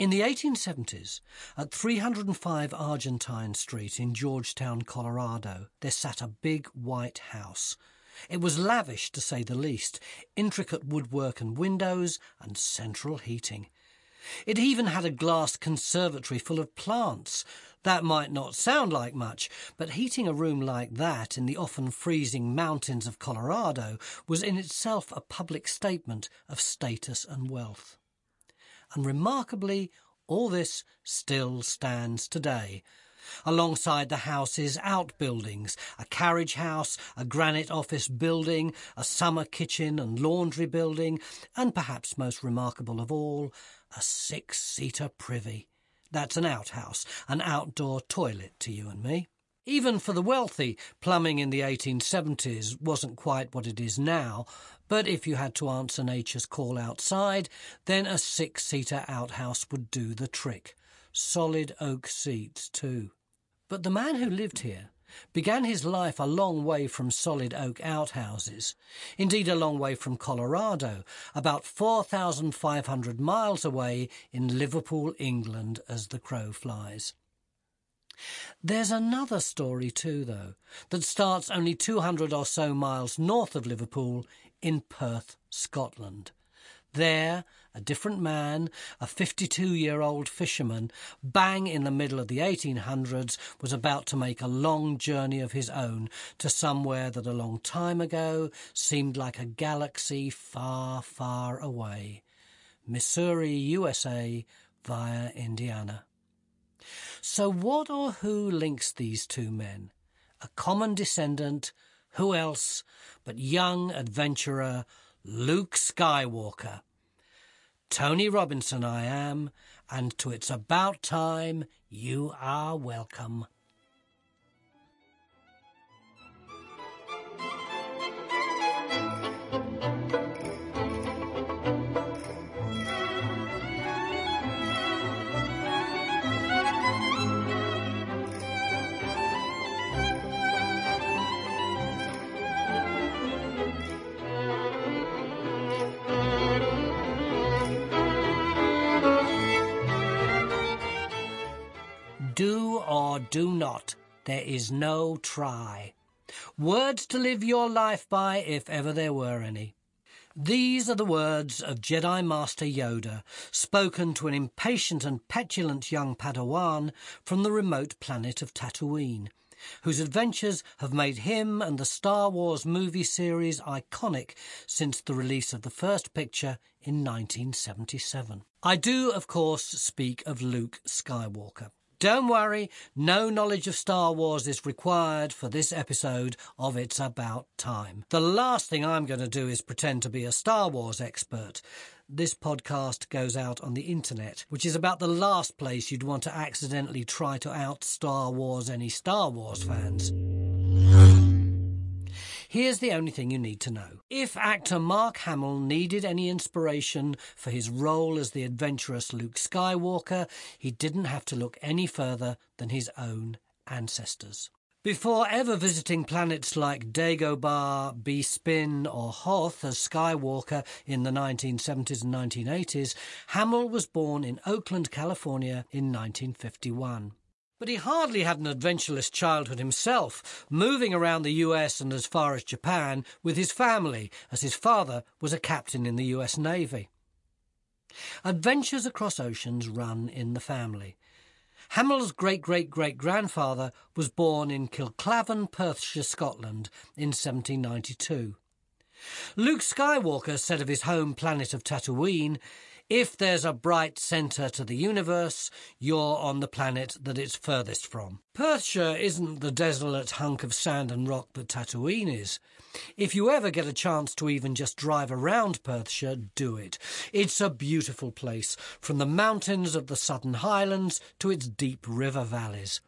In the 1870s, at 305 Argentine Street in Georgetown, Colorado, there sat a big white house. It was lavish, to say the least, intricate woodwork and windows, and central heating. It even had a glass conservatory full of plants. That might not sound like much, but heating a room like that in the often freezing mountains of Colorado was in itself a public statement of status and wealth and remarkably, all this still stands today. Alongside the house's outbuildings, a carriage house, a granite office building, a summer kitchen and laundry building, and perhaps most remarkable of all, a six-seater privy. That's an outhouse, an outdoor toilet to you and me. Even for the wealthy, plumbing in the 1870s wasn't quite what it is now, but if you had to answer nature's call outside, then a six seater outhouse would do the trick. Solid oak seats, too. But the man who lived here began his life a long way from solid oak outhouses, indeed a long way from Colorado, about 4,500 miles away in Liverpool, England, as the crow flies. There's another story too, though, that starts only 200 or so miles north of Liverpool in Perth, Scotland. There, a different man, a 52 year old fisherman, bang in the middle of the 1800s, was about to make a long journey of his own to somewhere that a long time ago seemed like a galaxy far, far away. Missouri, USA, via Indiana. So, what or who links these two men? A common descendant who else but young adventurer Luke Skywalker? Tony Robinson I am, and to It's About Time you are welcome. Do not. There is no try. Words to live your life by, if ever there were any. These are the words of Jedi Master Yoda, spoken to an impatient and petulant young Padawan from the remote planet of Tatooine, whose adventures have made him and the Star Wars movie series iconic since the release of the first picture in 1977. I do, of course, speak of Luke Skywalker. Don't worry, no knowledge of Star Wars is required for this episode of It's About Time. The last thing I'm going to do is pretend to be a Star Wars expert. This podcast goes out on the internet, which is about the last place you'd want to accidentally try to out Star Wars any Star Wars fans. Here's the only thing you need to know. If actor Mark Hamill needed any inspiration for his role as the adventurous Luke Skywalker, he didn't have to look any further than his own ancestors. Before ever visiting planets like Dagobah, Bespin, or Hoth as Skywalker in the 1970s and 1980s, Hamill was born in Oakland, California in 1951. But he hardly had an adventurous childhood himself, moving around the US and as far as Japan with his family, as his father was a captain in the US Navy. Adventures across oceans run in the family. Hamill's great great great grandfather was born in Kinclaven, Perthshire, Scotland in 1792. Luke Skywalker said of his home planet of Tatooine, if there's a bright centre to the universe, you're on the planet that it's furthest from. Perthshire isn't the desolate hunk of sand and rock that Tatooine is. If you ever get a chance to even just drive around Perthshire, do it. It's a beautiful place, from the mountains of the Southern Highlands to its deep river valleys.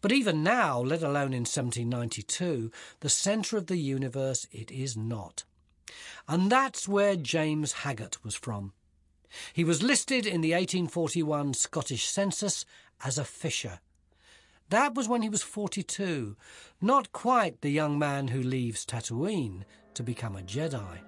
But even now, let alone in 1792, the centre of the universe it is not. And that's where James Haggart was from. He was listed in the 1841 Scottish census as a fisher. That was when he was 42, not quite the young man who leaves Tatooine to become a Jedi.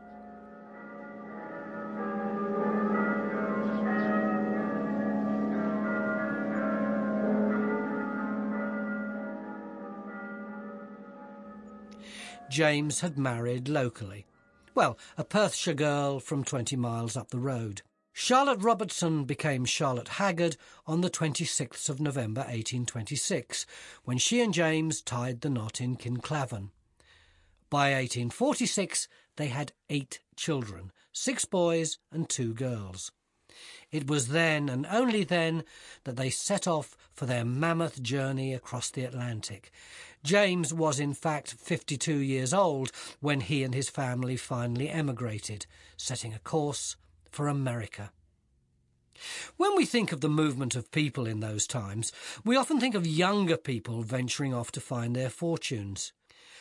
James had married locally. Well, a Perthshire girl from 20 miles up the road. Charlotte Robertson became Charlotte Haggart on the 26th of November 1826, when she and James tied the knot in Kinclaven. By 1846, they had eight children, six boys and two girls. It was then, and only then, that they set off for their mammoth journey across the Atlantic. James was in fact 52 years old when he and his family finally emigrated, setting a course for America. When we think of the movement of people in those times, we often think of younger people venturing off to find their fortunes.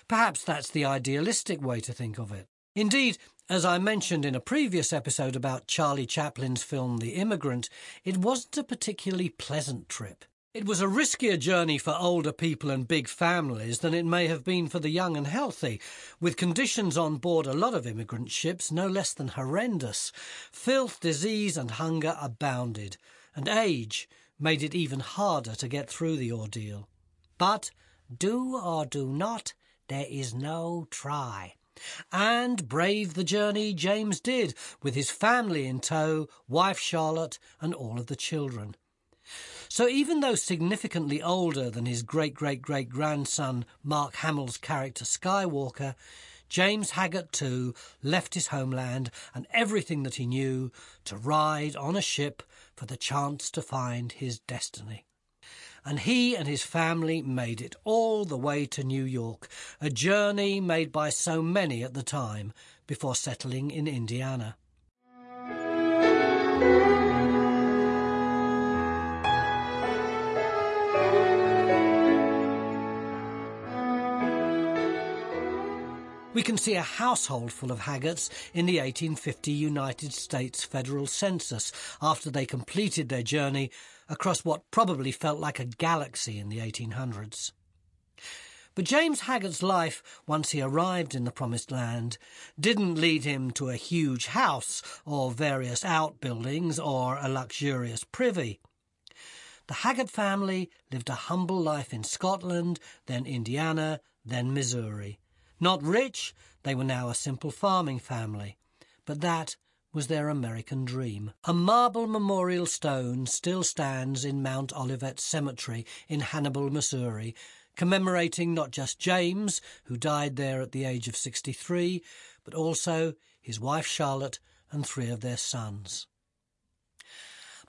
Perhaps that's the idealistic way to think of it. Indeed, as I mentioned in a previous episode about Charlie Chaplin's film The Immigrant, it wasn't a particularly pleasant trip. It was a riskier journey for older people and big families than it may have been for the young and healthy, with conditions on board a lot of immigrant ships no less than horrendous. Filth, disease, and hunger abounded, and age made it even harder to get through the ordeal. But do or do not, there is no try. And brave the journey James did, with his family in tow, wife Charlotte, and all of the children. So even though significantly older than his great great great grandson Mark Hamill's character Skywalker, James Haggart too left his homeland and everything that he knew to ride on a ship for the chance to find his destiny. And he and his family made it all the way to New York, a journey made by so many at the time before settling in Indiana. We can see a household full of Haggarts in the 1850 United States federal census after they completed their journey across what probably felt like a galaxy in the 1800s. But James Haggart's life, once he arrived in the Promised Land, didn't lead him to a huge house or various outbuildings or a luxurious privy. The Haggart family lived a humble life in Scotland, then Indiana, then Missouri. Not rich, they were now a simple farming family, but that was their American dream. A marble memorial stone still stands in Mount Olivet Cemetery in Hannibal, Missouri, commemorating not just James, who died there at the age of 63, but also his wife Charlotte and three of their sons.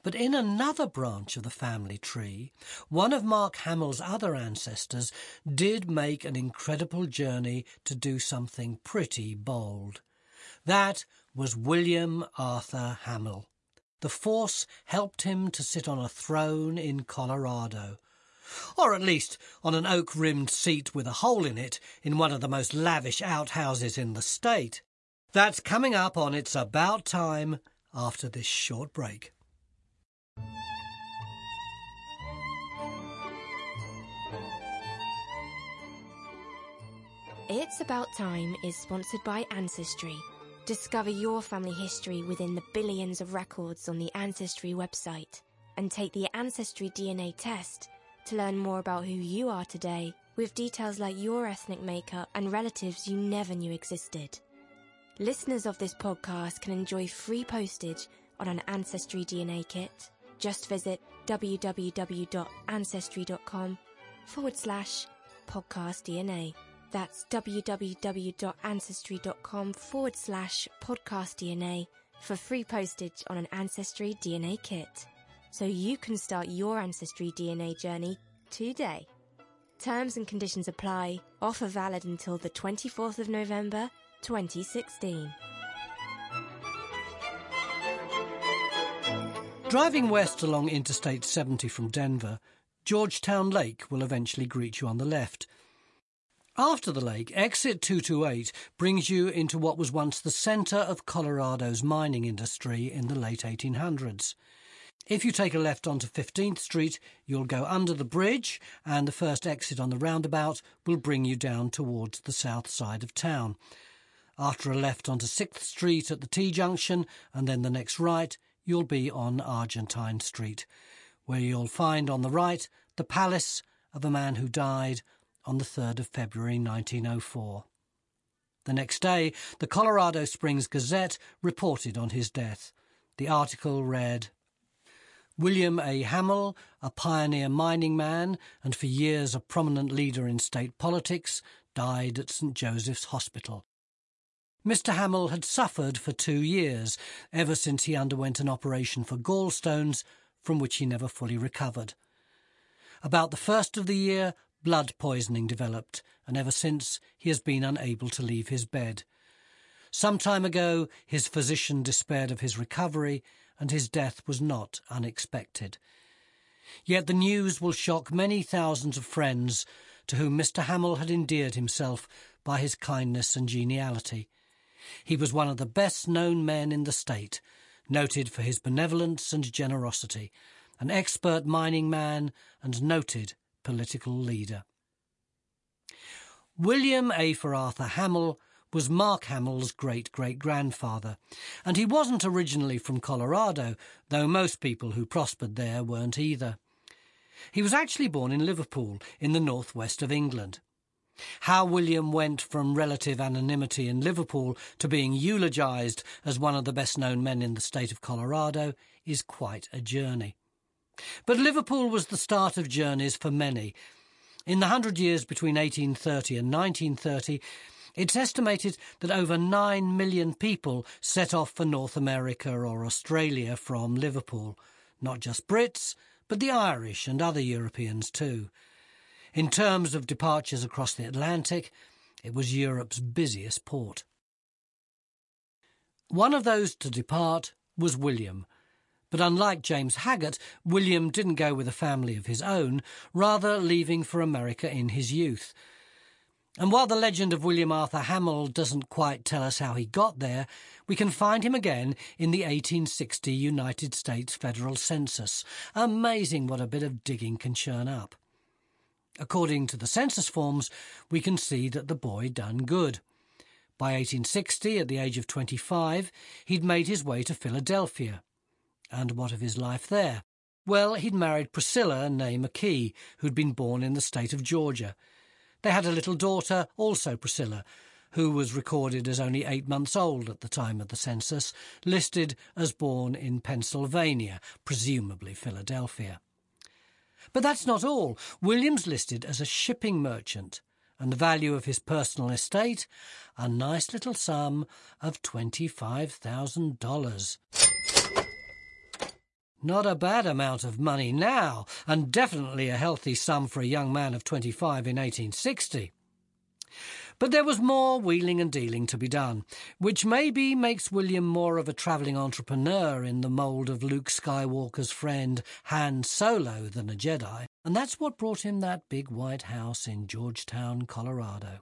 But in another branch of the family tree, one of Mark Hamill's other ancestors did make an incredible journey to do something pretty bold. That was William Arthur Hamill. The force helped him to sit on a throne in Colorado, or at least on an oak rimmed seat with a hole in it in one of the most lavish outhouses in the state. That's coming up on It's About Time after this short break. It's About Time is sponsored by Ancestry. Discover your family history within the billions of records on the Ancestry website and take the Ancestry DNA test to learn more about who you are today with details like your ethnic makeup and relatives you never knew existed. Listeners of this podcast can enjoy free postage on an Ancestry DNA kit. Just visit www.ancestry.com forward slash podcast DNA. That's www.ancestry.com forward slash podcast DNA for free postage on an Ancestry DNA kit. So you can start your Ancestry DNA journey today. Terms and conditions apply. Offer valid until the 24th of November 2016. Driving west along Interstate 70 from Denver, Georgetown Lake will eventually greet you on the left. After the lake, exit 228 brings you into what was once the centre of Colorado's mining industry in the late 1800s. If you take a left onto 15th Street, you'll go under the bridge, and the first exit on the roundabout will bring you down towards the south side of town. After a left onto 6th Street at the T junction, and then the next right, you'll be on Argentine Street, where you'll find on the right the palace of a man who died on the 3rd of February 1904. The next day, the Colorado Springs Gazette reported on his death. The article read William A. Hamill, a pioneer mining man and for years a prominent leader in state politics, died at St. Joseph's Hospital. Mr. Hamill had suffered for two years, ever since he underwent an operation for gallstones, from which he never fully recovered. About the first of the year, blood poisoning developed, and ever since he has been unable to leave his bed. Some time ago, his physician despaired of his recovery, and his death was not unexpected. Yet the news will shock many thousands of friends to whom Mr. Hamill had endeared himself by his kindness and geniality. He was one of the best known men in the state, noted for his benevolence and generosity, an expert mining man and noted political leader. William A. for Arthur Hamill was Mark Hamill's great great grandfather, and he wasn't originally from Colorado, though most people who prospered there weren't either. He was actually born in Liverpool, in the northwest of England. How William went from relative anonymity in Liverpool to being eulogised as one of the best known men in the state of Colorado is quite a journey. But Liverpool was the start of journeys for many. In the hundred years between 1830 and 1930, it's estimated that over 9 million people set off for North America or Australia from Liverpool. Not just Brits, but the Irish and other Europeans too. In terms of departures across the Atlantic, it was Europe's busiest port. One of those to depart was William. But unlike James Haggart, William didn't go with a family of his own, rather leaving for America in his youth. And while the legend of William Arthur Hamill doesn't quite tell us how he got there, we can find him again in the 1860 United States federal census. Amazing what a bit of digging can churn up. According to the census forms, we can see that the boy done good. By 1860, at the age of 25, he'd made his way to Philadelphia. And what of his life there? Well, he'd married Priscilla née McKee, who'd been born in the state of Georgia. They had a little daughter, also Priscilla, who was recorded as only eight months old at the time of the census, listed as born in Pennsylvania, presumably Philadelphia. But that's not all. Williams listed as a shipping merchant, and the value of his personal estate, a nice little sum of $25,000. Not a bad amount of money now, and definitely a healthy sum for a young man of 25 in 1860. But there was more wheeling and dealing to be done, which maybe makes William more of a travelling entrepreneur in the mould of Luke Skywalker's friend Han Solo than a Jedi, and that's what brought him that big white house in Georgetown, Colorado.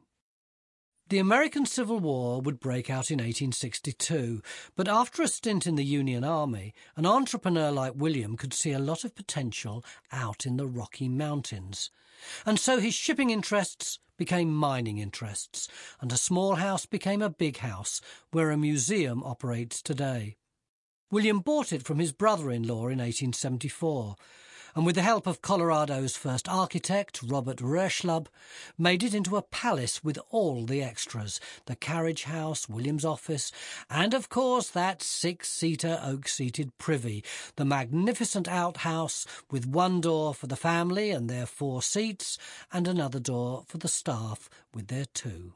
The American Civil War would break out in 1862, but after a stint in the Union Army, an entrepreneur like William could see a lot of potential out in the Rocky Mountains. And so his shipping interests became mining interests, and a small house became a big house where a museum operates today. William bought it from his brother in law in 1874 and with the help of Colorado's first architect, Robert Roeschlaub, made it into a palace with all the extras the carriage house, William's office, and of course that six seater oak seated privy, the magnificent outhouse with one door for the family and their four seats, and another door for the staff with their two.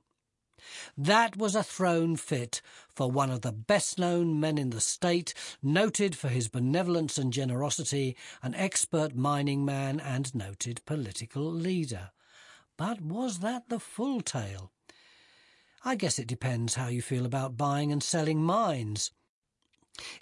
That was a throne fit for one of the best known men in the state, noted for his benevolence and generosity, an expert mining man and noted political leader. But was that the full tale? I guess it depends how you feel about buying and selling mines.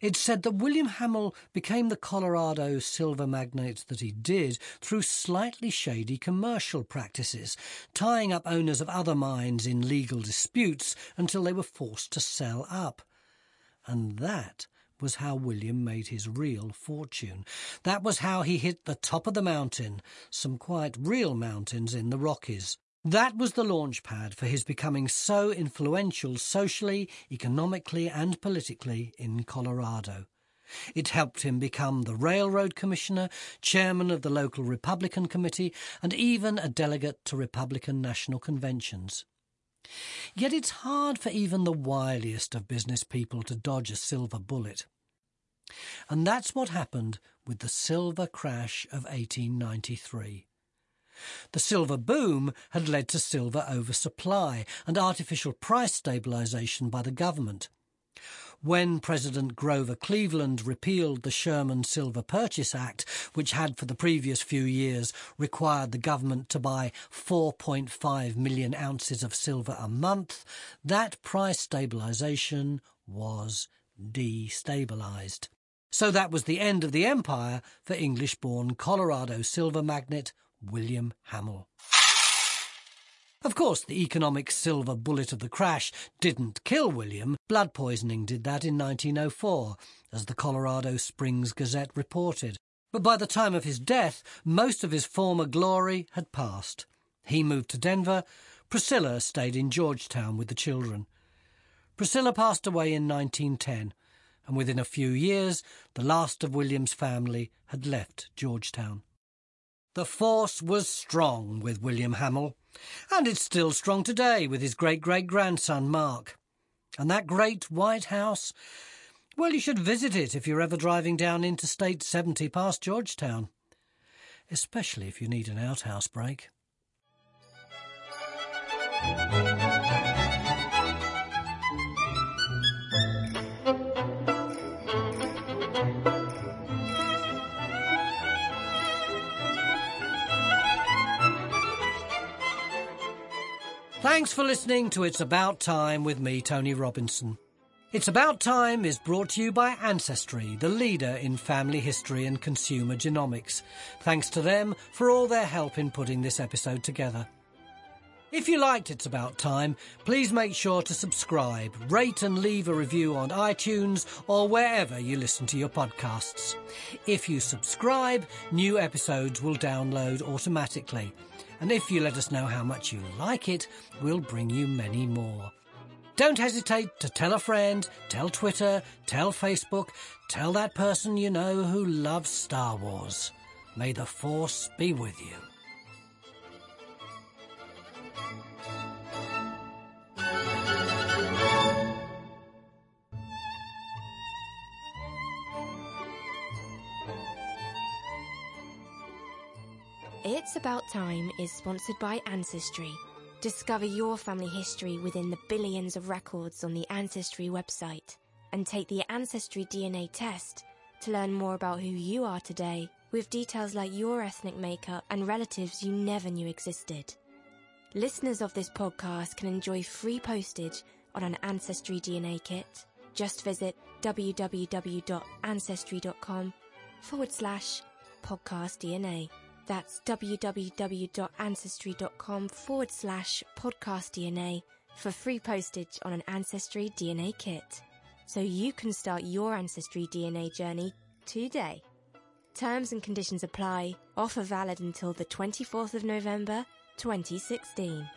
It's said that William Hamill became the Colorado silver magnate that he did through slightly shady commercial practices, tying up owners of other mines in legal disputes until they were forced to sell up. And that was how William made his real fortune. That was how he hit the top of the mountain, some quite real mountains in the Rockies. That was the launch pad for his becoming so influential socially, economically, and politically in Colorado. It helped him become the railroad commissioner, chairman of the local Republican committee, and even a delegate to Republican national conventions. Yet it's hard for even the wiliest of business people to dodge a silver bullet. And that's what happened with the silver crash of 1893. The silver boom had led to silver oversupply and artificial price stabilisation by the government. When President Grover Cleveland repealed the Sherman Silver Purchase Act, which had for the previous few years required the government to buy 4.5 million ounces of silver a month, that price stabilisation was destabilised. So that was the end of the empire for English born Colorado silver magnate William Hamill. Of course, the economic silver bullet of the crash didn't kill William. Blood poisoning did that in 1904, as the Colorado Springs Gazette reported. But by the time of his death, most of his former glory had passed. He moved to Denver. Priscilla stayed in Georgetown with the children. Priscilla passed away in 1910, and within a few years, the last of William's family had left Georgetown. The force was strong with William Hamill, and it's still strong today with his great great grandson Mark. And that great White House, well, you should visit it if you're ever driving down Interstate 70 past Georgetown, especially if you need an outhouse break. Thanks for listening to It's About Time with me, Tony Robinson. It's About Time is brought to you by Ancestry, the leader in family history and consumer genomics. Thanks to them for all their help in putting this episode together. If you liked It's About Time, please make sure to subscribe, rate and leave a review on iTunes or wherever you listen to your podcasts. If you subscribe, new episodes will download automatically. And if you let us know how much you like it, we'll bring you many more. Don't hesitate to tell a friend, tell Twitter, tell Facebook, tell that person you know who loves Star Wars. May the Force be with you. It's About Time is sponsored by Ancestry. Discover your family history within the billions of records on the Ancestry website and take the Ancestry DNA test to learn more about who you are today with details like your ethnic makeup and relatives you never knew existed. Listeners of this podcast can enjoy free postage on an Ancestry DNA kit. Just visit www.ancestry.com forward slash podcast DNA. That's www.ancestry.com forward slash podcast DNA for free postage on an Ancestry DNA kit. So you can start your Ancestry DNA journey today. Terms and conditions apply. Offer valid until the 24th of November, 2016.